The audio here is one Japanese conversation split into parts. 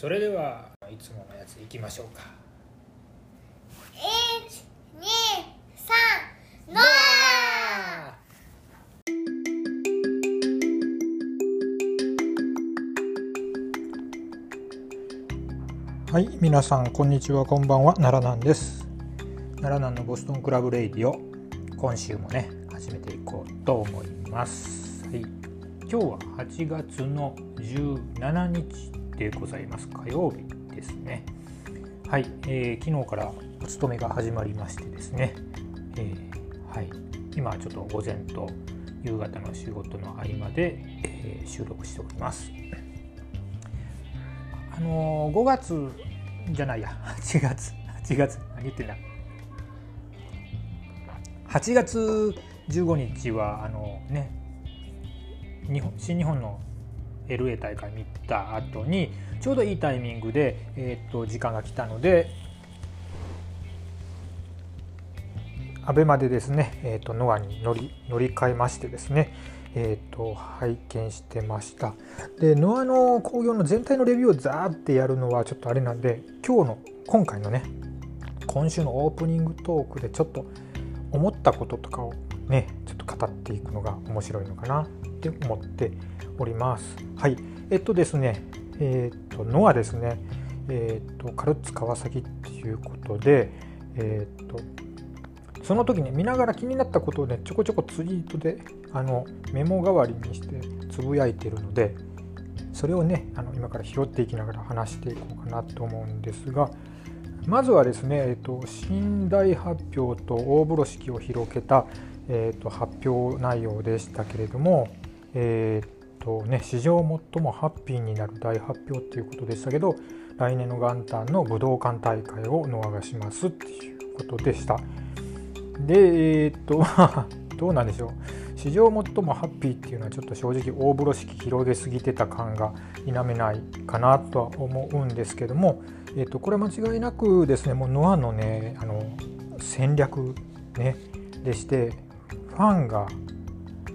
それではいつものやついきましょうか。一、二、三、ノアはい皆さんこんにちはこんばんは。奈良南です。奈良南のボストンクラブレイディオ。今週もね始めていこうと思います、はい、今日は8月の17日でございます。火曜日ですね。はい、えー昨日からお勤めが始まりましてですね、えーはい、今ちょっと午前と夕方の仕事の合間で、えー収録しております。あのー5月じゃないや。8月。8月。何言ってんだ。8月15日はあのね日本新日本の LA 大会見た後にちょうどいいタイミングで、えー、と時間が来たのでアベマでですね、えー、とノアに乗り乗り換えましてですね、えー、と拝見してました。でノアの興行の全体のレビューをザーってやるのはちょっとあれなんで今日の今回のね今週のオープニングトークでちょっと思ったこととかをねちょっと語っていくのが面白いのかな。って思っております。はい。えっとですねえっとノアですねえっとカルッツ川崎っていうことでえっとその時に見ながら気になったことをねちょこちょこツイートであのメモ代わりにしてつぶやいてるのでそれをねあの今から拾っていきながら話していこうかなと思うんですがまずはですね、えっと、新大発表と大風呂敷を広げた、えっと、発表内容でしたけれども、えっとね、史上最もハッピーになる大発表ということでしたけど来年の元旦の武道館大会をノアがしますっていうことでした。で、えっと どうなんでしょう史上最もハッピーっていうのはちょっと正直大風呂敷広げすぎてた感が否めないかなとは思うんですけども、えー、とこれ間違いなくですねもうノアのねあの戦略、ね、でしてファンが、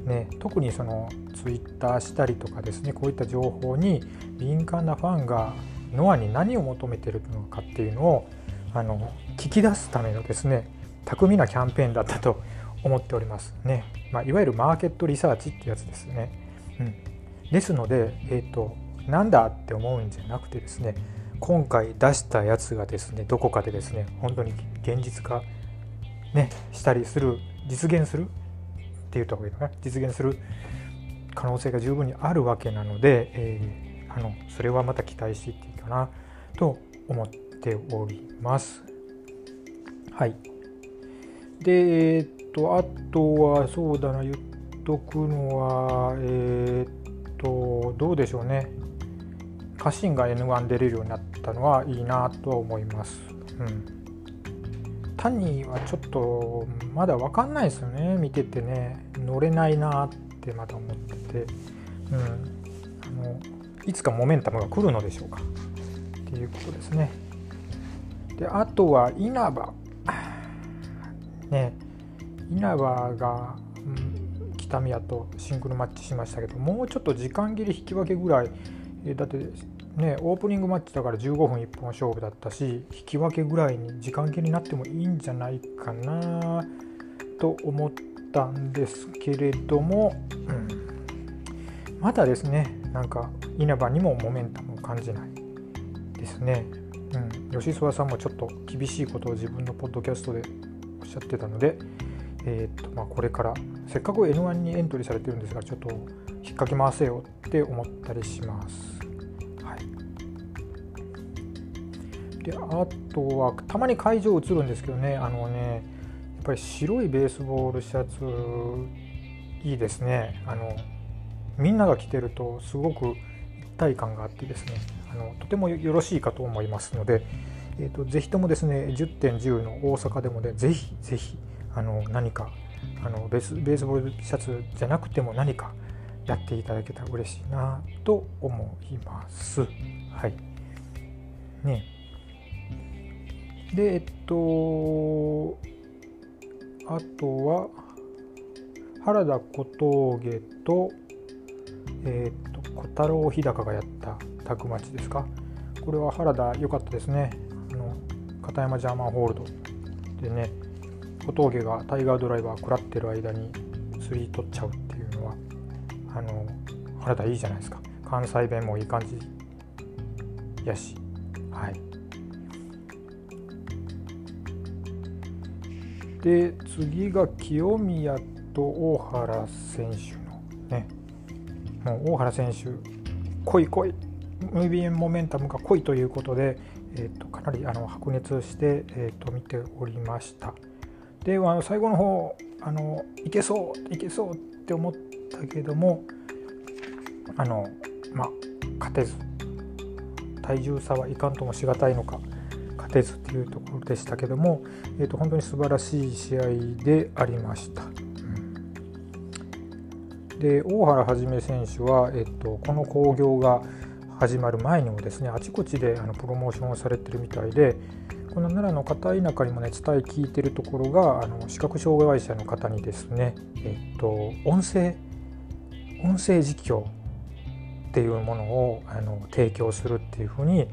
ね、特にそのツイッターしたりとかですねこういった情報に敏感なファンがノアに何を求めてるのかっていうのをあの聞き出すためのですね巧みなキャンペーンだったと思っておりますね、まあ、いわゆるマーケットリサーチってやつですね、うん、ですので、えーと、なんだって思うんじゃなくてですね今回出したやつがですねどこかでですね本当に現実化、ね、したりする実現するって言った方がいいかな実現する可能性が十分にあるわけなので、えー、あのそれはまた期待していっていいかなと思っております。はい。でえー、っとあとはそうだな言っとくのはえー、っとどうでしょうね。家臣が N1 出れるようになったのはいいなとは思います。うん。単にはちょっとまだ分かんないですよね。見ててね。乗れないなってまだ思ってて、うん、あのいつかモメンタムが来るのでしょうか。っていうことですね。であとは稲葉。ね稲葉が、うん、北宮とシングルマッチしましたけどもうちょっと時間切り引き分けぐらい。えだってねオープニングマッチだから15分1本勝負だったし引き分けぐらいに時間切りになってもいいんじゃないかなと思ったんですけれども、うん、まだですねなんか稲葉にもモメンタムを感じないですね。うん、吉諏訪さんもちょっと厳しいことを自分のポッドキャストでおっしゃってたので、えーとまあ、これからせっかく N1 にエントリーされてるんですがちょっと引っ掛け回せよって思ったりします。はい、であとはたまに会場映るんですけどねあのねぱり白いベースボールシャツいいですねあのみんなが着てるとすごく一体感があってですねあのとてもよろしいかと思いますので、えーと、ぜひともですね10.10の大阪でもねぜひぜひあの何かあのベースベースボールシャツじゃなくても何かやっていただけたら嬉しいなと思います。はい。ね。で、えっと、あとは、原田小峠と、えっと、小太郎日高がやったタッグマッチですか？これは原田良かったですね。あの片山ジャーマンホールドでね小峠がタイガードライバー食らってる間にスリー取っちゃうっていうのはあの原田いいじゃないですか。関西弁もいい感じやしはい。で次が清宮と大原選手のね。もう大原選手来い来い。ムービーモメンタムが濃いということで、えーと、かなりあの白熱して、えーと、見ておりました。であの最後の方あのいけそういけそうって思ったけどもあのまあ勝てず。体重差はいかんともしがたいのか。勝てずというところでしたけども、えーと、本当に素晴らしい試合でありました。で大原はじめ選手は、えっと、この興行が始まる前にもですねあちこちであのプロモーションをされてるみたいでこの奈良の片田舎にもね伝え聞いてるところがあの視覚障害者の方にですね、えっと、音声音声実況っていうものをあの提供するっていうふうに、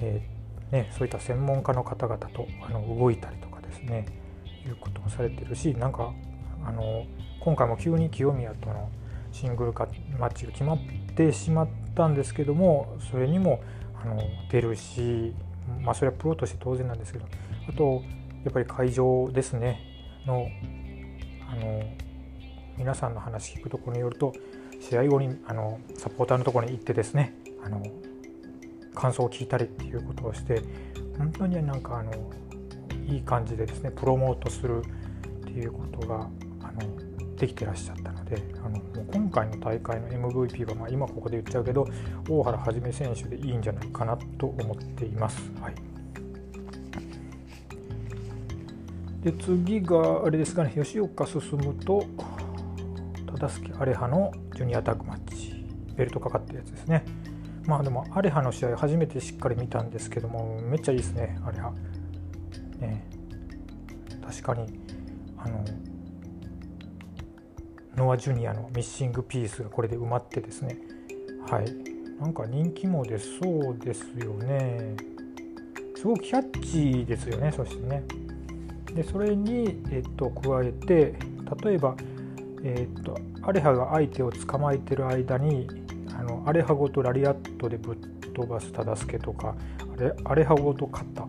えー、ね、そういった専門家の方々とあの動いたりとかですねいうこともされてるしなんかあの今回も急に清宮とのシングルマッチが決まってしまったんですけどもそれにもあの出るしまあそれはプロとして当然なんですけどあとやっぱり会場ですねのあの皆さんの話聞くところによると試合後にあのサポーターのところに行ってですねあの感想を聞いたりっていうことをして本当になんかあのいい感じでですねプロモートするっていうことがあのできてらっしゃったのであの今回の大会の MVP は、まあ、今ここで言っちゃうけど大原はじめ選手でいいんじゃないかなと思っています。はい。で次があれですかね。吉岡進むと忠助アレハのジュニアタッグマッチ。ベルトかかったやつですね。まあでもアレハの試合初めてしっかり見たんですけどもめっちゃいいですねアレハ。ね。確かにあのノア・ジュニアのミッシングピースがこれで埋まってですね。はい。なんか人気も出そうですよね。すごくキャッチーですよねそしてね。でそれに、えっと、加えて例えば、えっと、アレハが相手を捕まえてる間にあのアレハごとラリアットでぶっ飛ばす忠助とかあれアレハごと勝った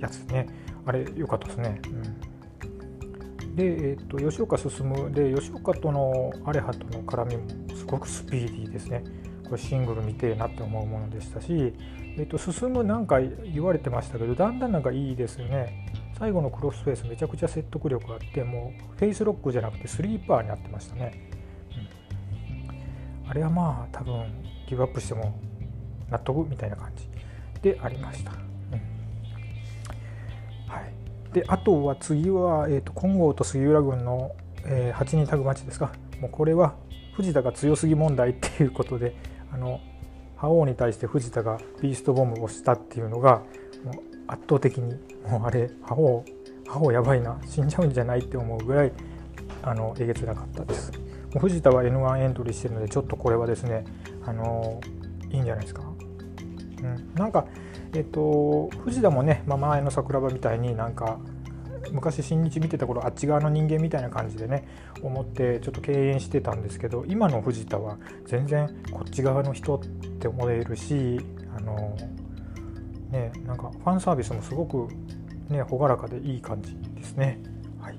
やつね。あれ良かったですね、うん。で、えーと、吉岡進で吉岡とのアレハとの絡みもすごくスピーディーですね。これシングル見てえなって思うものでしたし、えーと、進むなんか言われてましたけどだんだんなんかいいですよね。最後のクロスフェイスめちゃくちゃ説得力があってもうフェイスロックじゃなくてスリーパーになってましたね、あれはまあ多分ギブアップしても納得みたいな感じでありました。はい。であとは次は、えーと、金剛と杉浦軍の、えー、8人タグマッチですか。もうこれは藤田が強すぎ問題っていうことであの覇王に対して藤田がビーストボムをしたっていうのがもう圧倒的にもうあれ覇王覇王やばいな死んじゃうんじゃないって思うぐらいあのえげつなかったです。藤田は N1 エントリーしてるのでちょっとこれはですねあのいいんじゃないですか。うん、なんかえっと、藤田もね、まあ、前の桜庭みたいになんか昔新日見てた頃あっち側の人間みたいな感じでね思ってちょっと敬遠してたんですけど今の藤田は全然こっち側の人って思えるしあのねなんかファンサービスもすごくね朗らかでいい感じですね。はい、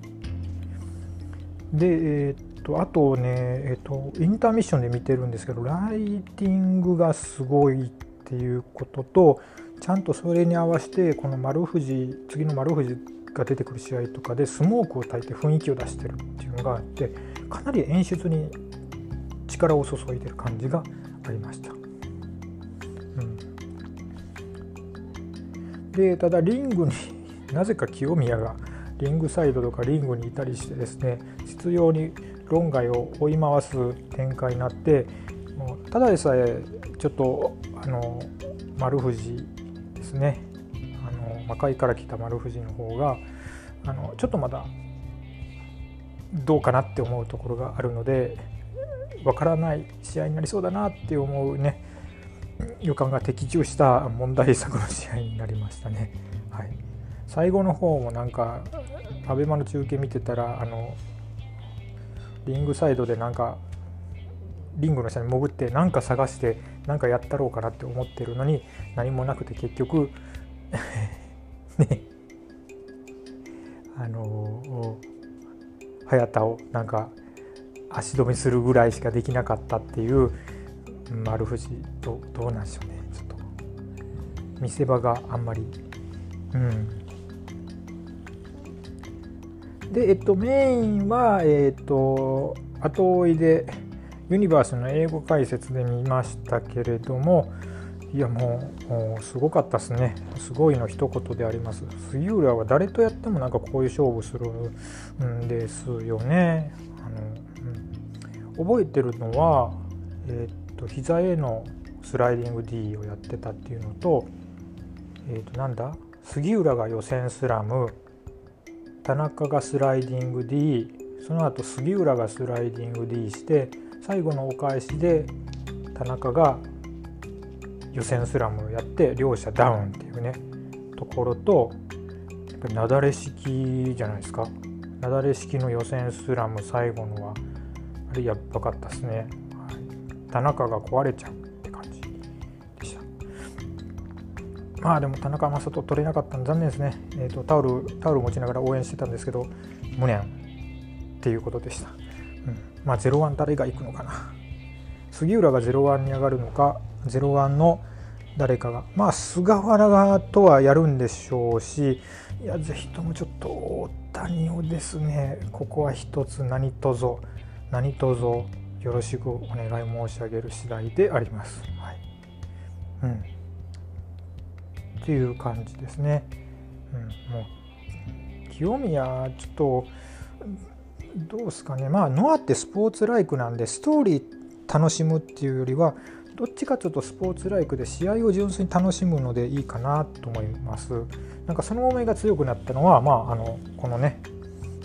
で、えー、っとあとね、え、っとインターミッションで見てるんですけどライティングがすごいっていうこととちゃんとそれに合わせてこの丸富士次の丸富士が出てくる試合とかでスモークを焚いて雰囲気を出してるっていうのがあってかなり演出に力を注いでる感じがありました。うん、でただリングになぜか清宮がリングサイドとかリングにいたりしてですね執拗に論外を追い回す展開になってもうただでさえちょっとあの丸藤ですねあの魔界から来た丸藤の方があのちょっとまだどうかなって思うところがあるのでわからない試合になりそうだなって思うね予感が的中した問題作の試合になりましたね。はい、最後の方もなんか ABEMA の中継見てたらあのリングサイドでなんかリングの下に潜って何か探して何かやったろうかなって思ってるのに何もなくて結局 ねあの早田をなんか足止めするぐらいしかできなかったっていう丸藤どどうなんでしょうね。ちょっと見せ場があんまりうん。でえっとメインはえっと後追いでユニバースの英語解説で見ましたけれどもいやもうすごかったですね。すごいの一言であります。杉浦は誰とやってもなんかこういう勝負するんですよね。あの、うん、覚えてるのはえー、っと膝へのスライディング D をやってたっていうのと,、えー、っとなんだ？杉浦が予選スラム。田中がスライディング D その後杉浦がスライディング D して最後のお返しで田中が予選スラムをやって両者ダウンっていうねところとやっぱり雪崩式じゃないですか。雪崩式の予選スラム最後のはあれやばかったですね、はい、田中が壊れちゃう。まあでも田中将人取れなかったの残念ですね、えーと、タオルタオル持ちながら応援してたんですけど無念っていうことでした。うん。まあ、01誰が行くのかな。杉浦が01に上がるのか01の誰かが。まあ菅原がとはやるんでしょうしいやぜひともちょっと大谷をですねここは一つ何卒何卒よろしくお願い申し上げる次第であります。はい。うん、っていう感じですね。うん、もう清宮ちょっとどうですかねまあノアってスポーツライクなんでストーリー楽しむっていうよりはどっちかちょっとスポーツライクで試合を純粋に楽しむのでいいかなと思います。なんかその思いが強くなったのは、まあ、あのこのね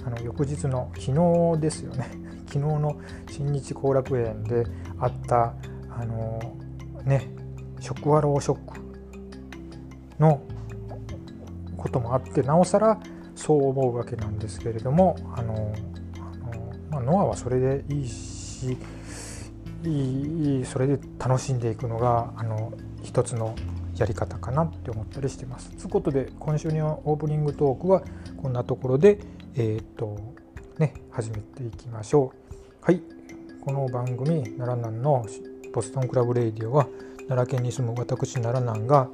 あの翌日の昨日ですよね 昨日の新日後楽園であったあのねショックワローショックのこともあってなおさらそう思うわけなんですけれどもあのまあ、ノアはそれでいいしいいそれで楽しんでいくのがあの一つのやり方かなって思ったりしてます。ということで今週のオープニングトークはこんなところで、えー、っとね、始めていきましょう。はい、この番組奈良南のボストンクラブレイディオは奈良県に住む私奈良南が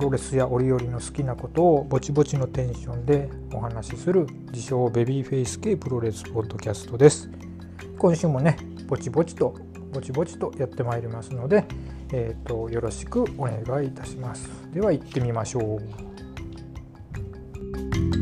プロレスや折々の好きなことをぼちぼちのテンションでお話しする自称ベビーフェイス系プロレスポッドキャストです。今週もねぼちぼちとぼちぼちとやってまいりますので、えーと、よろしくお願いいたします。では行ってみましょう。